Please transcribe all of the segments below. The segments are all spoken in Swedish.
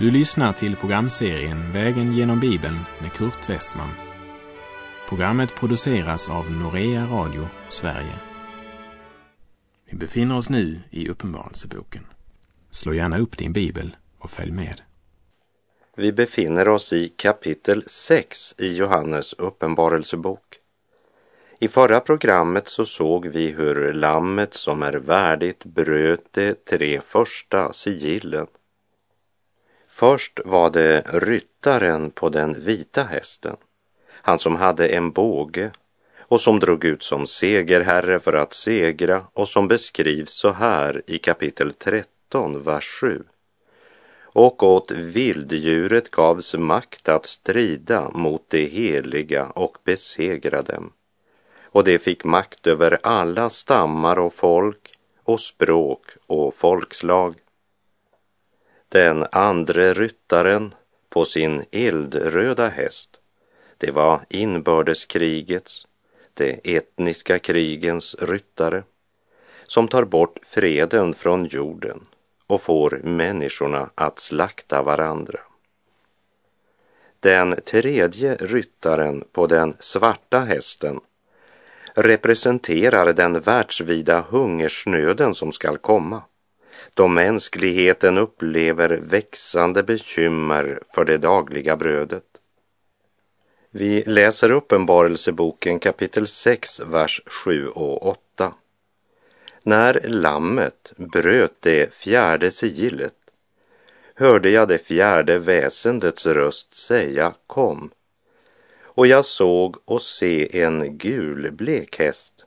Du lyssnar till programserien Vägen genom Bibeln med Kurt Westman. Programmet produceras av Norea Radio Sverige. Vi befinner oss nu i Uppenbarelseboken. Slå gärna upp din bibel och följ med. Vi befinner oss i kapitel 6 i Johannes uppenbarelsebok. I förra programmet så såg vi hur lammet som är värdigt bröt de tre första sigillen. Först var det ryttaren på den vita hästen, han som hade en båge och som drog ut som segerherre för att segra och som beskrivs så här i kapitel 13, vers 7. Och åt vilddjuret gavs makt att strida mot det heliga och besegra dem. Och det fick makt över alla stammar och folk och språk och folkslag. Den andre ryttaren på sin eldröda häst, det var inbördeskrigets, det etniska krigens ryttare, som tar bort freden från jorden och får människorna att slakta varandra. Den tredje ryttaren på den svarta hästen representerar den världsvida hungersnöden som skall komma då mänskligheten upplever växande bekymmer för det dagliga brödet. Vi läser Uppenbarelseboken kapitel 6, vers 7 och 8. När lammet bröt det fjärde sigillet hörde jag det fjärde väsendets röst säga kom. Och jag såg och se en gul blek häst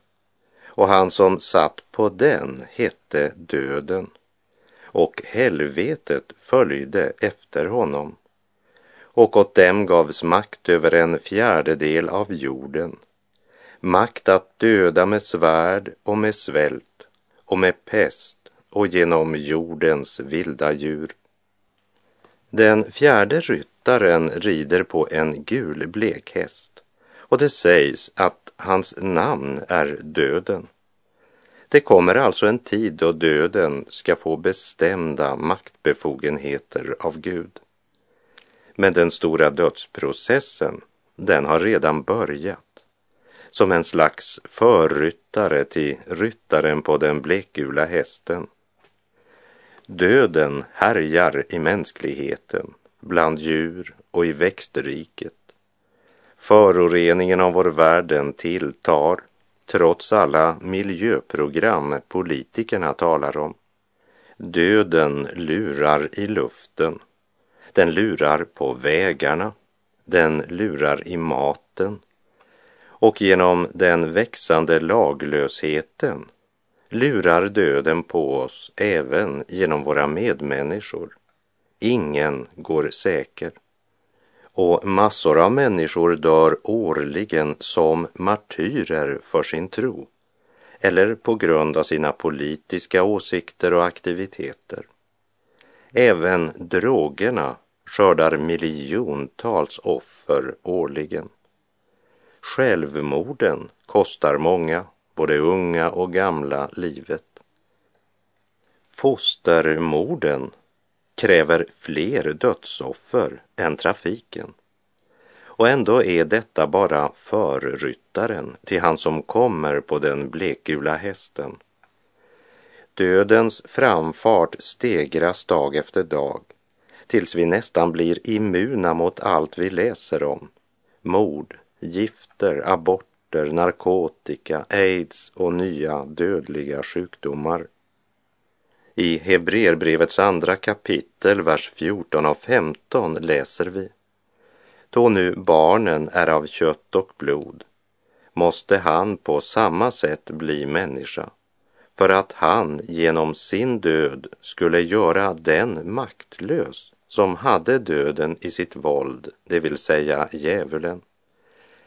och han som satt på den hette Döden och helvetet följde efter honom och åt dem gavs makt över en fjärdedel av jorden, makt att döda med svärd och med svält och med pest och genom jordens vilda djur. Den fjärde ryttaren rider på en gul blekhäst och det sägs att hans namn är Döden. Det kommer alltså en tid då döden ska få bestämda maktbefogenheter av Gud. Men den stora dödsprocessen, den har redan börjat. Som en slags förryttare till ryttaren på den blekgula hästen. Döden härjar i mänskligheten, bland djur och i växtriket. Föroreningen av vår värld tilltar trots alla miljöprogram politikerna talar om. Döden lurar i luften. Den lurar på vägarna. Den lurar i maten. Och genom den växande laglösheten lurar döden på oss även genom våra medmänniskor. Ingen går säker och massor av människor dör årligen som martyrer för sin tro eller på grund av sina politiska åsikter och aktiviteter. Även drogerna skördar miljontals offer årligen. Självmorden kostar många, både unga och gamla, livet. Fostermorden kräver fler dödsoffer än trafiken. Och ändå är detta bara förryttaren till han som kommer på den blekgula hästen. Dödens framfart stegras dag efter dag tills vi nästan blir immuna mot allt vi läser om. Mord, gifter, aborter, narkotika, aids och nya dödliga sjukdomar. I Hebreerbrevets andra kapitel, vers 14 och 15 läser vi. Då nu barnen är av kött och blod måste han på samma sätt bli människa för att han genom sin död skulle göra den maktlös som hade döden i sitt våld, det vill säga djävulen,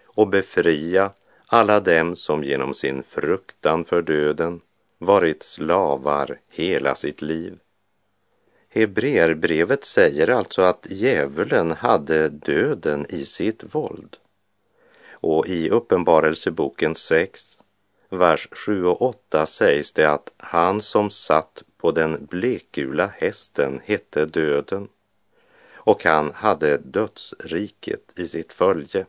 och befria alla dem som genom sin fruktan för döden varit slavar hela sitt liv. Hebreerbrevet säger alltså att djävulen hade döden i sitt våld. Och i Uppenbarelseboken 6, vers 7 och 8 sägs det att han som satt på den blekgula hästen hette döden och han hade dödsriket i sitt följe.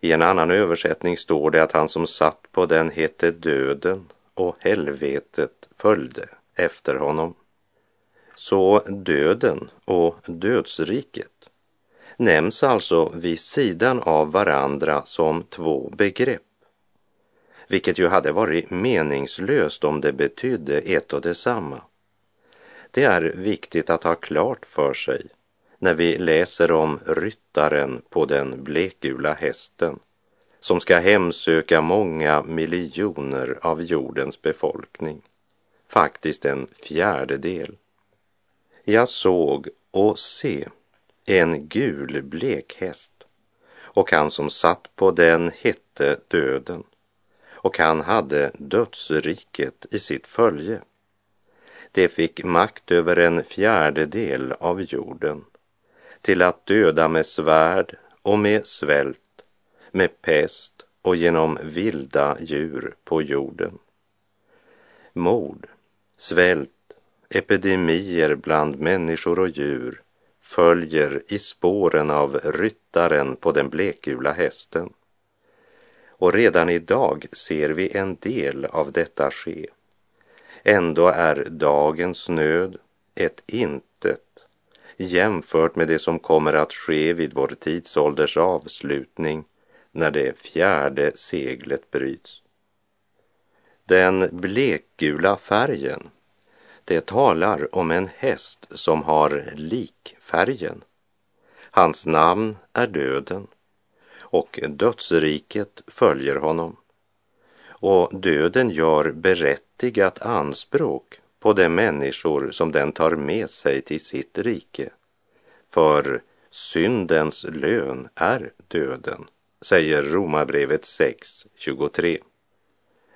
I en annan översättning står det att han som satt på den hette döden och helvetet följde efter honom. Så döden och dödsriket nämns alltså vid sidan av varandra som två begrepp, vilket ju hade varit meningslöst om det betydde ett och detsamma. Det är viktigt att ha klart för sig när vi läser om ryttaren på den blekgula hästen som ska hemsöka många miljoner av jordens befolkning, faktiskt en fjärdedel. Jag såg och se en gulblek häst och han som satt på den hette Döden och han hade dödsriket i sitt följe. Det fick makt över en fjärdedel av jorden till att döda med svärd och med svält, med pest och genom vilda djur på jorden. Mord, svält, epidemier bland människor och djur följer i spåren av ryttaren på den blekgula hästen. Och redan idag ser vi en del av detta ske. Ändå är dagens nöd ett intet jämfört med det som kommer att ske vid vår tidsålders avslutning när det fjärde seglet bryts. Den blekgula färgen det talar om en häst som har likfärgen. Hans namn är döden och dödsriket följer honom. Och döden gör berättigat anspråk på de människor som den tar med sig till sitt rike. För syndens lön är döden, säger Romarbrevet 6.23.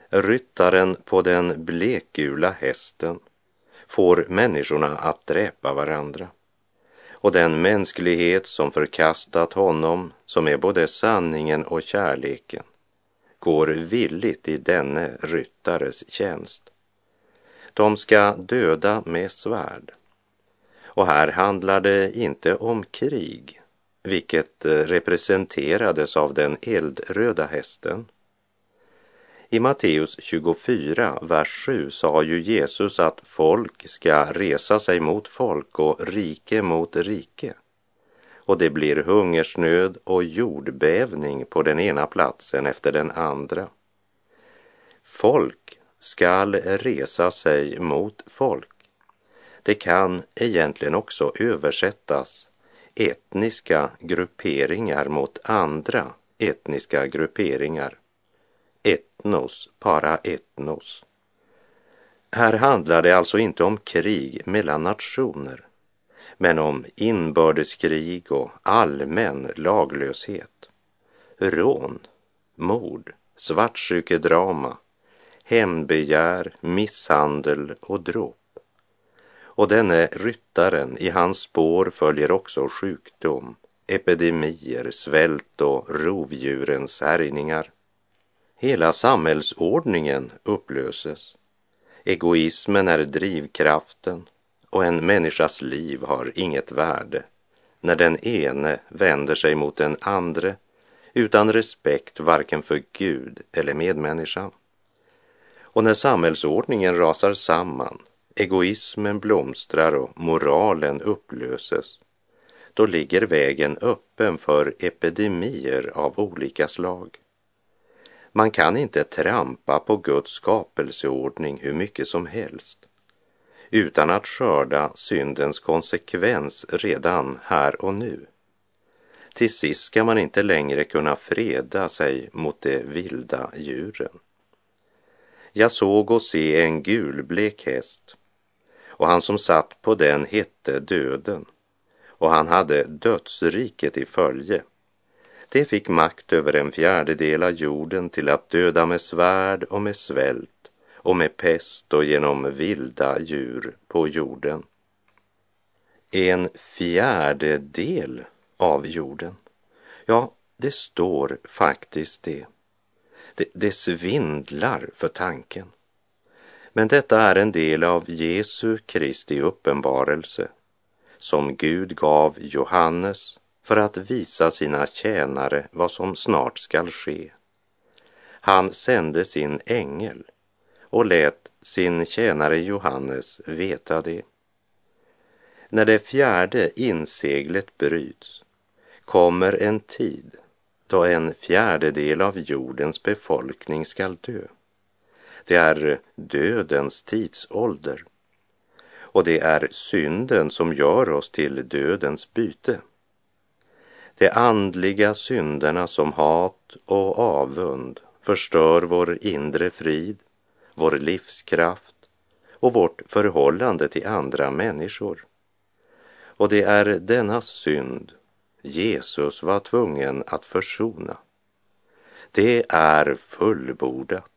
Ryttaren på den blekgula hästen får människorna att dräpa varandra. Och den mänsklighet som förkastat honom, som är både sanningen och kärleken, går villigt i denne ryttares tjänst. De ska döda med svärd. Och här handlar det inte om krig, vilket eh, representerades av den eldröda hästen, i Matteus 24, vers 7 sa ju Jesus att folk ska resa sig mot folk och rike mot rike. Och det blir hungersnöd och jordbävning på den ena platsen efter den andra. Folk skall resa sig mot folk. Det kan egentligen också översättas etniska grupperingar mot andra etniska grupperingar etnos, para etnos. Här handlar det alltså inte om krig mellan nationer, men om inbördeskrig och allmän laglöshet. Rån, mord, svartsjukedrama, hämndbegär, misshandel och dråp. Och denne ryttaren, i hans spår följer också sjukdom, epidemier, svält och rovdjurens härjningar. Hela samhällsordningen upplöses. Egoismen är drivkraften och en människas liv har inget värde när den ene vänder sig mot den andre utan respekt varken för Gud eller medmänniskan. Och när samhällsordningen rasar samman, egoismen blomstrar och moralen upplöses, då ligger vägen öppen för epidemier av olika slag. Man kan inte trampa på Guds skapelseordning hur mycket som helst utan att skörda syndens konsekvens redan här och nu. Till sist ska man inte längre kunna freda sig mot de vilda djuren. Jag såg och se en gulblek häst och han som satt på den hette Döden och han hade dödsriket i följe det fick makt över en fjärdedel av jorden till att döda med svärd och med svält och med pest och genom vilda djur på jorden. En fjärdedel av jorden. Ja, det står faktiskt det. det. Det svindlar för tanken. Men detta är en del av Jesu Kristi uppenbarelse som Gud gav Johannes för att visa sina tjänare vad som snart skall ske. Han sände sin ängel och lät sin tjänare Johannes veta det. När det fjärde inseglet bryts kommer en tid då en fjärdedel av jordens befolkning skall dö. Det är dödens tidsålder och det är synden som gör oss till dödens byte. De andliga synderna som hat och avund förstör vår inre frid, vår livskraft och vårt förhållande till andra människor. Och det är denna synd Jesus var tvungen att försona. Det är fullbordat.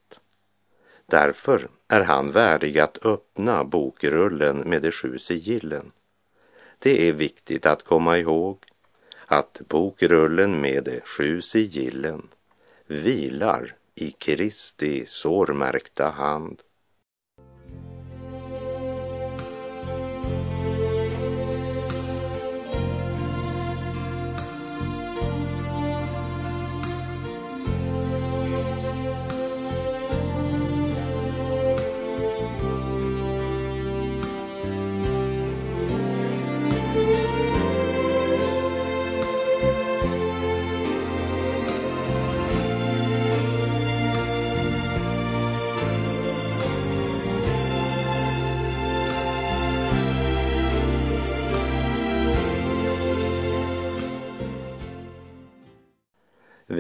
Därför är han värdig att öppna bokrullen med de sju sigillen. Det är viktigt att komma ihåg att bokrullen med de sju sigillen vilar i Kristi sårmärkta hand.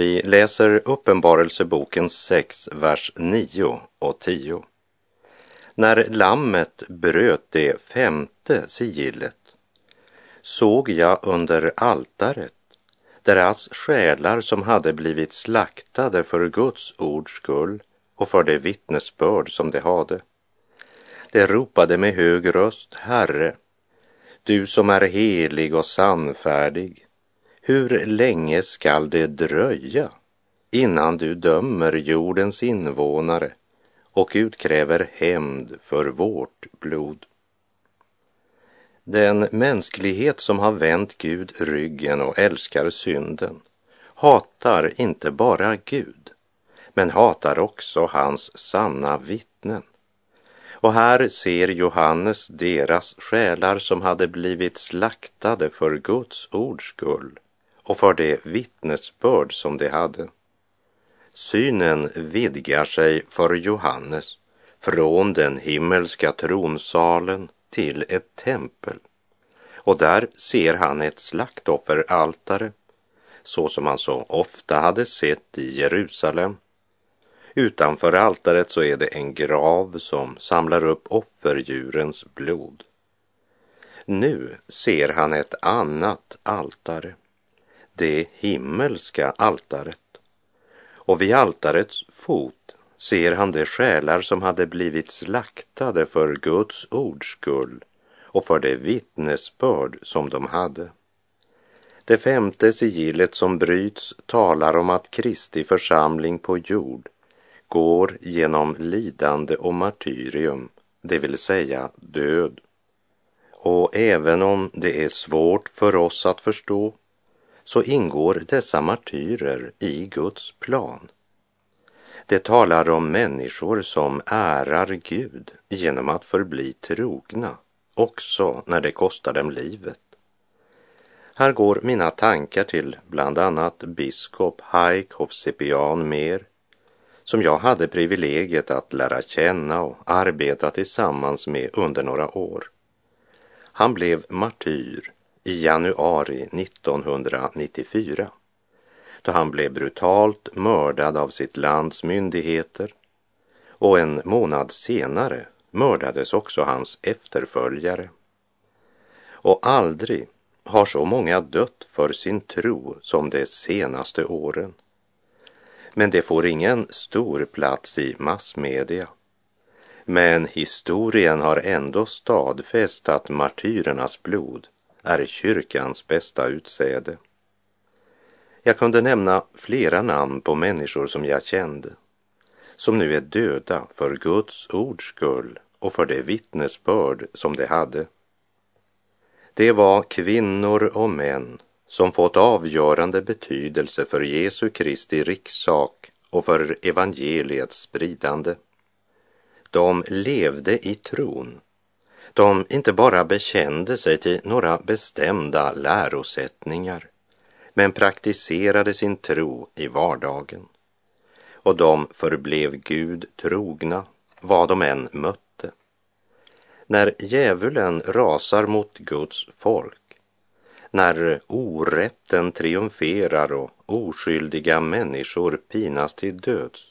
Vi läser Uppenbarelseboken 6, vers 9 och 10. När lammet bröt det femte sigillet såg jag under altaret deras själar som hade blivit slaktade för Guds ords skull och för det vittnesbörd som de hade. De ropade med hög röst, Herre, du som är helig och sannfärdig, hur länge skall det dröja innan du dömer jordens invånare och utkräver hämnd för vårt blod? Den mänsklighet som har vänt Gud ryggen och älskar synden hatar inte bara Gud, men hatar också hans sanna vittnen. Och här ser Johannes deras själar som hade blivit slaktade för Guds ords skull och för det vittnesbörd som de hade. Synen vidgar sig för Johannes från den himmelska tronsalen till ett tempel och där ser han ett slaktofferaltare så som han så ofta hade sett i Jerusalem. Utanför altaret så är det en grav som samlar upp offerdjurens blod. Nu ser han ett annat altare det himmelska altaret. Och vid altarets fot ser han de själar som hade blivit slaktade för Guds ords skull och för det vittnesbörd som de hade. Det femte sigillet som bryts talar om att Kristi församling på jord går genom lidande och martyrium, det vill säga död. Och även om det är svårt för oss att förstå så ingår dessa martyrer i Guds plan. Det talar om människor som ärar Gud genom att förbli trogna, också när det kostar dem livet. Här går mina tankar till bland annat biskop Haik Hovsepian Mer, som jag hade privilegiet att lära känna och arbeta tillsammans med under några år. Han blev martyr i januari 1994 då han blev brutalt mördad av sitt lands myndigheter och en månad senare mördades också hans efterföljare. Och aldrig har så många dött för sin tro som de senaste åren. Men det får ingen stor plats i massmedia. Men historien har ändå stadfäst att martyrernas blod är kyrkans bästa utsäde. Jag kunde nämna flera namn på människor som jag kände, som nu är döda för Guds ords skull och för det vittnesbörd som de hade. Det var kvinnor och män som fått avgörande betydelse för Jesu Kristi rikssak och för evangeliets spridande. De levde i tron. De inte bara bekände sig till några bestämda lärosättningar, men praktiserade sin tro i vardagen. Och de förblev Gud trogna, vad de än mötte. När djävulen rasar mot Guds folk när orätten triumferar och oskyldiga människor pinas till döds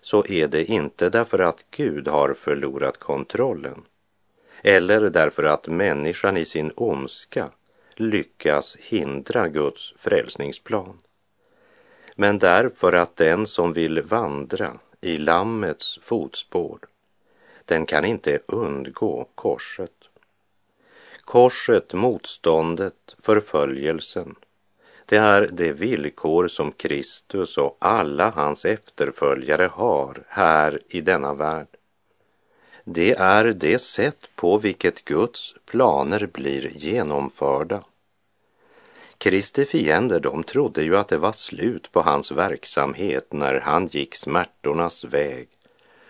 så är det inte därför att Gud har förlorat kontrollen eller därför att människan i sin ondska lyckas hindra Guds frälsningsplan. Men därför att den som vill vandra i Lammets fotspår, den kan inte undgå korset. Korset, motståndet, förföljelsen, det är det villkor som Kristus och alla hans efterföljare har här i denna värld. Det är det sätt på vilket Guds planer blir genomförda. Kristi fiender, de trodde ju att det var slut på hans verksamhet när han gick smärtornas väg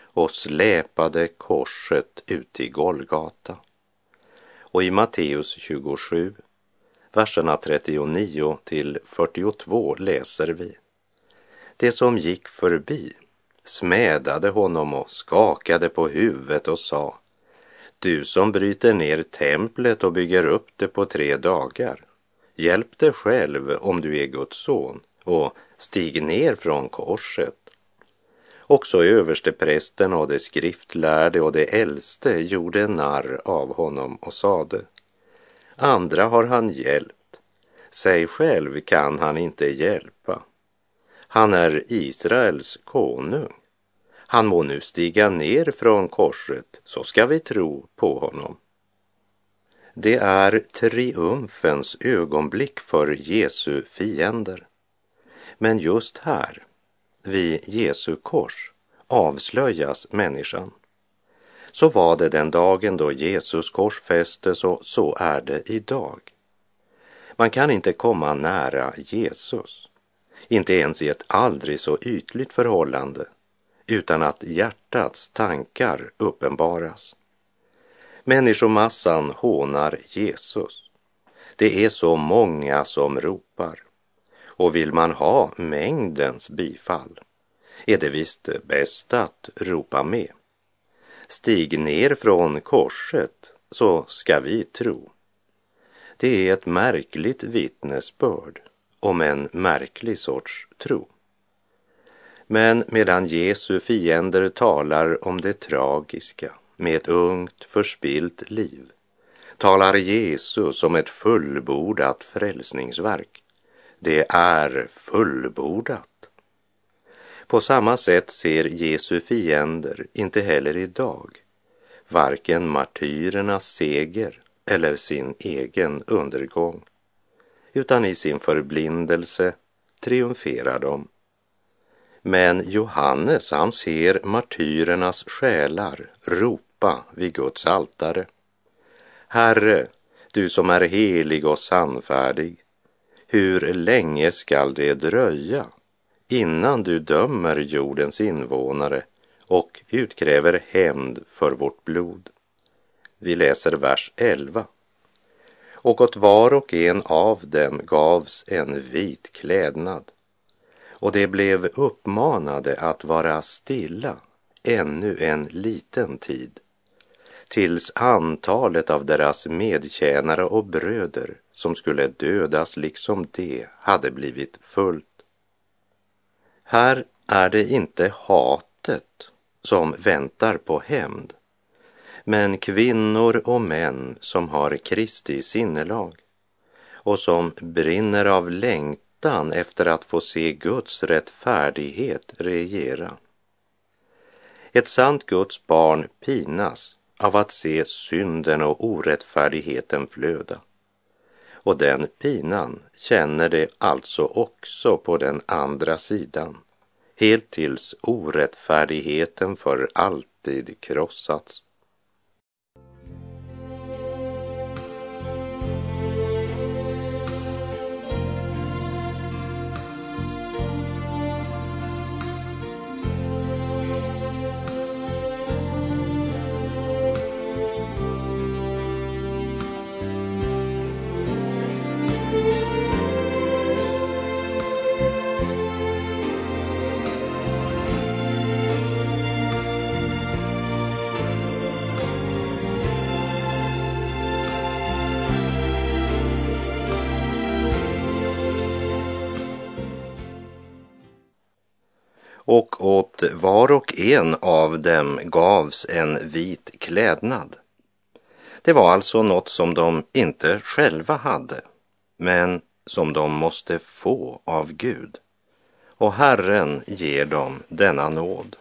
och släpade korset ut i Golgata. Och i Matteus 27, verserna 39 till 42 läser vi. Det som gick förbi smädade honom och skakade på huvudet och sa Du som bryter ner templet och bygger upp det på tre dagar, hjälp dig själv om du är Guds son och stig ner från korset. Också översteprästen och de skriftlärde och de äldste gjorde narr av honom och sade Andra har han hjälpt, sig själv kan han inte hjälpa. Han är Israels konung. Han må nu stiga ner från korset så ska vi tro på honom. Det är triumfens ögonblick för Jesu fiender. Men just här vid Jesu kors avslöjas människan. Så var det den dagen då Jesus korsfästes och så är det idag. Man kan inte komma nära Jesus, inte ens i ett aldrig så ytligt förhållande, utan att hjärtats tankar uppenbaras. Människomassan hånar Jesus. Det är så många som ropar. Och vill man ha mängdens bifall är det visst bäst att ropa med. Stig ner från korset så ska vi tro. Det är ett märkligt vittnesbörd om en märklig sorts tro. Men medan Jesu fiender talar om det tragiska med ett ungt förspilt liv talar Jesus om ett fullbordat frälsningsverk det är fullbordat. På samma sätt ser Jesu fiender inte heller idag varken martyrernas seger eller sin egen undergång, utan i sin förblindelse triumferar de. Men Johannes, han ser martyrernas själar ropa vid Guds altare. Herre, du som är helig och sannfärdig, hur länge skall det dröja innan du dömer jordens invånare och utkräver hämnd för vårt blod? Vi läser vers 11. Och åt var och en av dem gavs en vit klädnad och de blev uppmanade att vara stilla ännu en liten tid tills antalet av deras medtjänare och bröder som skulle dödas liksom de hade blivit fullt. Här är det inte hatet som väntar på hämnd, men kvinnor och män som har Kristi sinnelag och som brinner av längtan längtan efter att få se Guds rättfärdighet regera. Ett sant Guds barn pinas av att se synden och orättfärdigheten flöda. Och den pinan känner det alltså också på den andra sidan, helt tills orättfärdigheten för alltid krossats. Var och en av dem gavs en vit klädnad. Det var alltså något som de inte själva hade, men som de måste få av Gud. Och Herren ger dem denna nåd.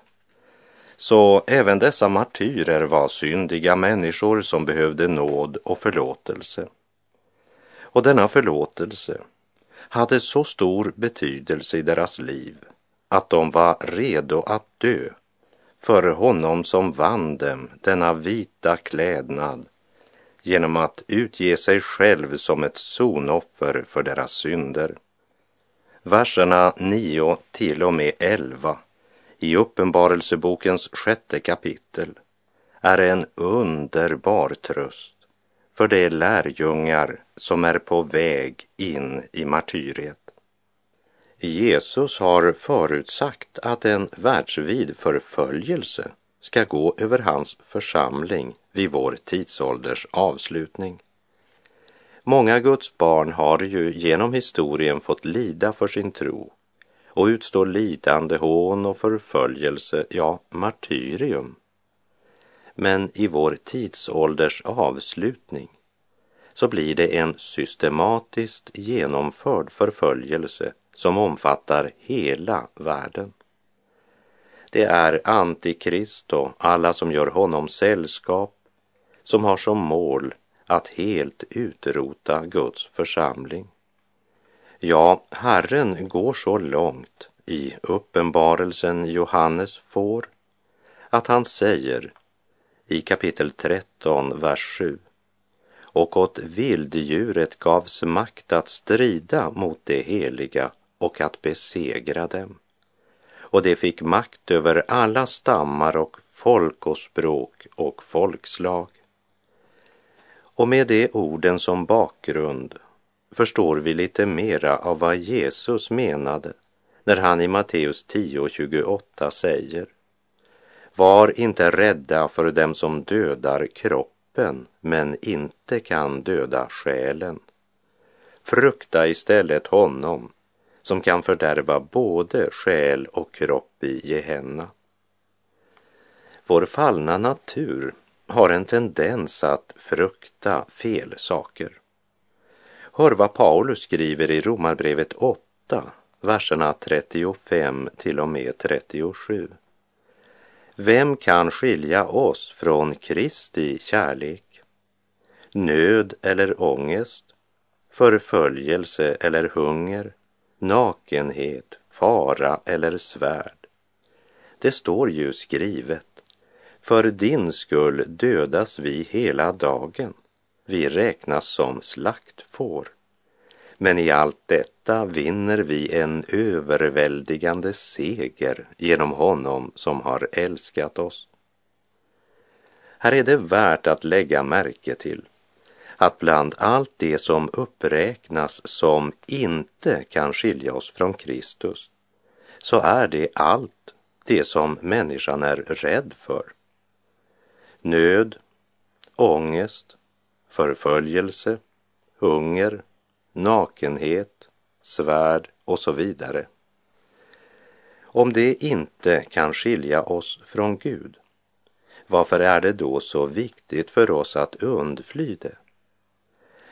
Så även dessa martyrer var syndiga människor som behövde nåd och förlåtelse. Och denna förlåtelse hade så stor betydelse i deras liv att de var redo att dö för honom som vann dem denna vita klädnad genom att utge sig själv som ett sonoffer för deras synder. Verserna 9 till och med 11 i Uppenbarelsebokens sjätte kapitel är en underbar tröst för de lärjungar som är på väg in i martyriet. Jesus har förutsagt att en världsvid förföljelse ska gå över hans församling vid vår tidsålders avslutning. Många Guds barn har ju genom historien fått lida för sin tro och utstå lidande, hån och förföljelse, ja, martyrium. Men i vår tidsålders avslutning så blir det en systematiskt genomförd förföljelse som omfattar hela världen. Det är Antikrist och alla som gör honom sällskap som har som mål att helt utrota Guds församling. Ja, Herren går så långt i uppenbarelsen Johannes får att han säger i kapitel 13, vers 7 och åt vilddjuret gavs makt att strida mot det heliga och att besegra dem. Och det fick makt över alla stammar och folk och språk och folkslag. Och med de orden som bakgrund förstår vi lite mera av vad Jesus menade när han i Matteus 10.28 säger Var inte rädda för dem som dödar kroppen men inte kan döda själen. Frukta istället honom som kan fördärva både själ och kropp i Gehenna. Vår fallna natur har en tendens att frukta fel saker. Hör vad Paulus skriver i Romarbrevet 8, verserna 35 till och med 37. Vem kan skilja oss från Kristi kärlek? Nöd eller ångest, förföljelse eller hunger, nakenhet, fara eller svärd. Det står ju skrivet, för din skull dödas vi hela dagen, vi räknas som slaktfår. Men i allt detta vinner vi en överväldigande seger genom honom som har älskat oss. Här är det värt att lägga märke till att bland allt det som uppräknas som inte kan skilja oss från Kristus så är det allt det som människan är rädd för. Nöd, ångest, förföljelse, hunger, nakenhet, svärd och så vidare. Om det inte kan skilja oss från Gud, varför är det då så viktigt för oss att undfly det?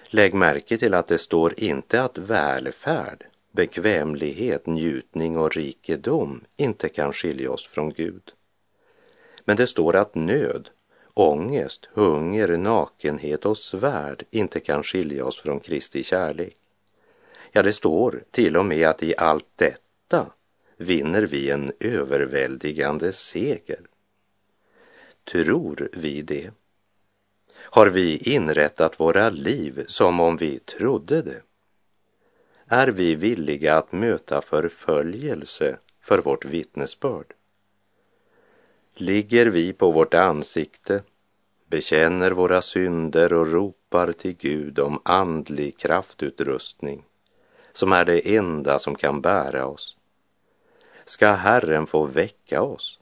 Lägg märke till att det står inte att välfärd, bekvämlighet, njutning och rikedom inte kan skilja oss från Gud. Men det står att nöd, ångest, hunger, nakenhet och svärd inte kan skilja oss från Kristi kärlek. Ja, det står till och med att i allt detta vinner vi en överväldigande seger. Tror vi det? Har vi inrättat våra liv som om vi trodde det? Är vi villiga att möta förföljelse för vårt vittnesbörd? Ligger vi på vårt ansikte, bekänner våra synder och ropar till Gud om andlig kraftutrustning som är det enda som kan bära oss? Ska Herren få väcka oss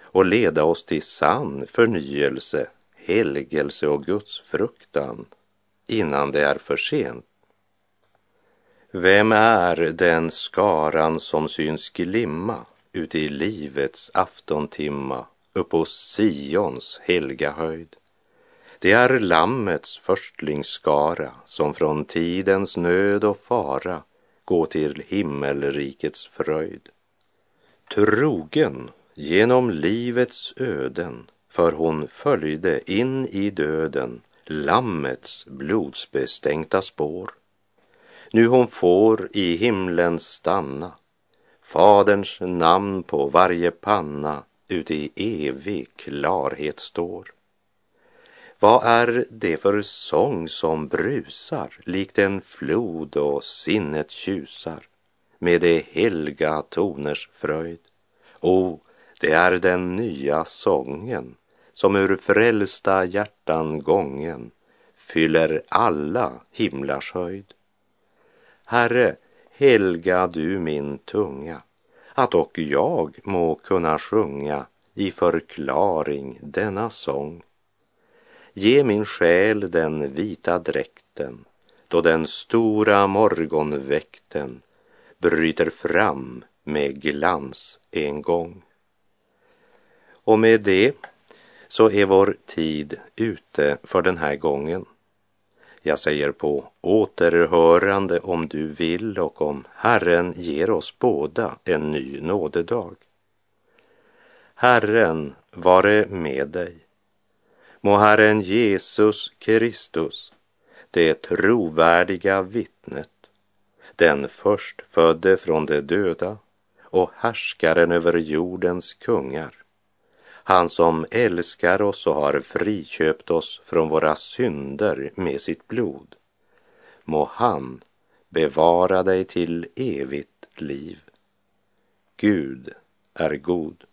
och leda oss till sann förnyelse helgelse och Guds fruktan innan det är för sent. Vem är den skaran som syns glimma ute i livets aftontimma upp på Sions helga höjd. Det är Lammets förstlingsskara som från tidens nöd och fara går till himmelrikets fröjd. Trogen genom livets öden för hon följde in i döden Lammets blodsbestänkta spår. Nu hon får i himlen stanna Faderns namn på varje panna uti evig klarhet står. Vad är det för sång som brusar likt en flod och sinnet tjusar med de helga toners fröjd? O, det är den nya sången som ur frälsta hjärtan gången fyller alla himlars höjd. Herre, helga du min tunga, att och jag må kunna sjunga i förklaring denna sång. Ge min själ den vita dräkten då den stora morgonväkten bryter fram med glans en gång. Och med det så är vår tid ute för den här gången. Jag säger på återhörande om du vill och om Herren ger oss båda en ny nådedag. Herren vare med dig. Må Herren Jesus Kristus, det trovärdiga vittnet, den förstfödde från de döda och härskaren över jordens kungar, han som älskar oss och har friköpt oss från våra synder med sitt blod. Må han bevara dig till evigt liv. Gud är god.